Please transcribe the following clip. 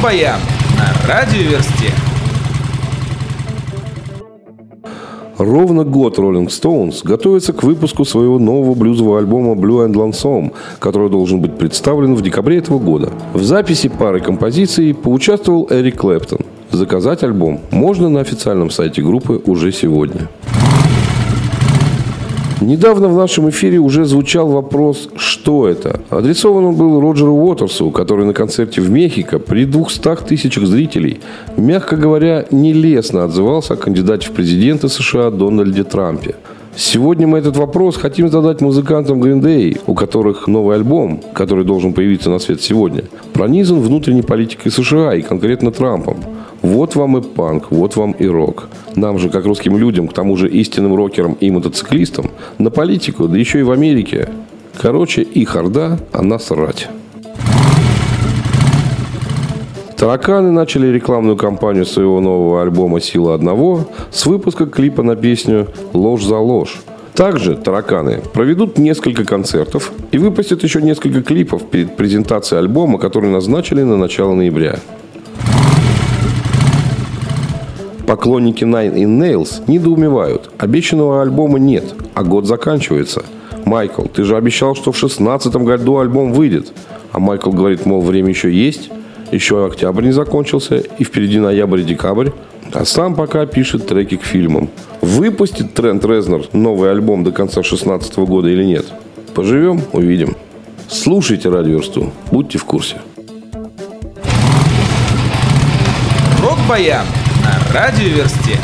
Рок-баян на радиоверсте. Ровно год Rolling Stones готовится к выпуску своего нового блюзового альбома Blue and Lonesome, который должен быть представлен в декабре этого года. В записи пары композиций поучаствовал Эрик Клэптон. Заказать альбом можно на официальном сайте группы уже сегодня. Недавно в нашем эфире уже звучал вопрос «Что это?». Адресован он был Роджеру Уотерсу, который на концерте в Мехико при 200 тысячах зрителей, мягко говоря, нелестно отзывался о кандидате в президенты США Дональде Трампе. Сегодня мы этот вопрос хотим задать музыкантам Day, у которых новый альбом, который должен появиться на свет сегодня, пронизан внутренней политикой США и конкретно Трампом – вот вам и панк, вот вам и рок. Нам же, как русским людям, к тому же истинным рокерам и мотоциклистам, на политику, да еще и в Америке. Короче, и харда, а нас. Тараканы начали рекламную кампанию своего нового альбома «Сила одного» с выпуска клипа на песню «Ложь за ложь». Также тараканы проведут несколько концертов и выпустят еще несколько клипов перед презентацией альбома, который назначили на начало ноября. Поклонники Nine in Nails недоумевают. Обещанного альбома нет, а год заканчивается. Майкл, ты же обещал, что в шестнадцатом году альбом выйдет. А Майкл говорит, мол, время еще есть. Еще октябрь не закончился, и впереди ноябрь и декабрь. А сам пока пишет треки к фильмам. Выпустит Трент Резнер новый альбом до конца 2016 года или нет? Поживем, увидим. Слушайте Радиоверсту, будьте в курсе. Рок-баян на радиоверсте.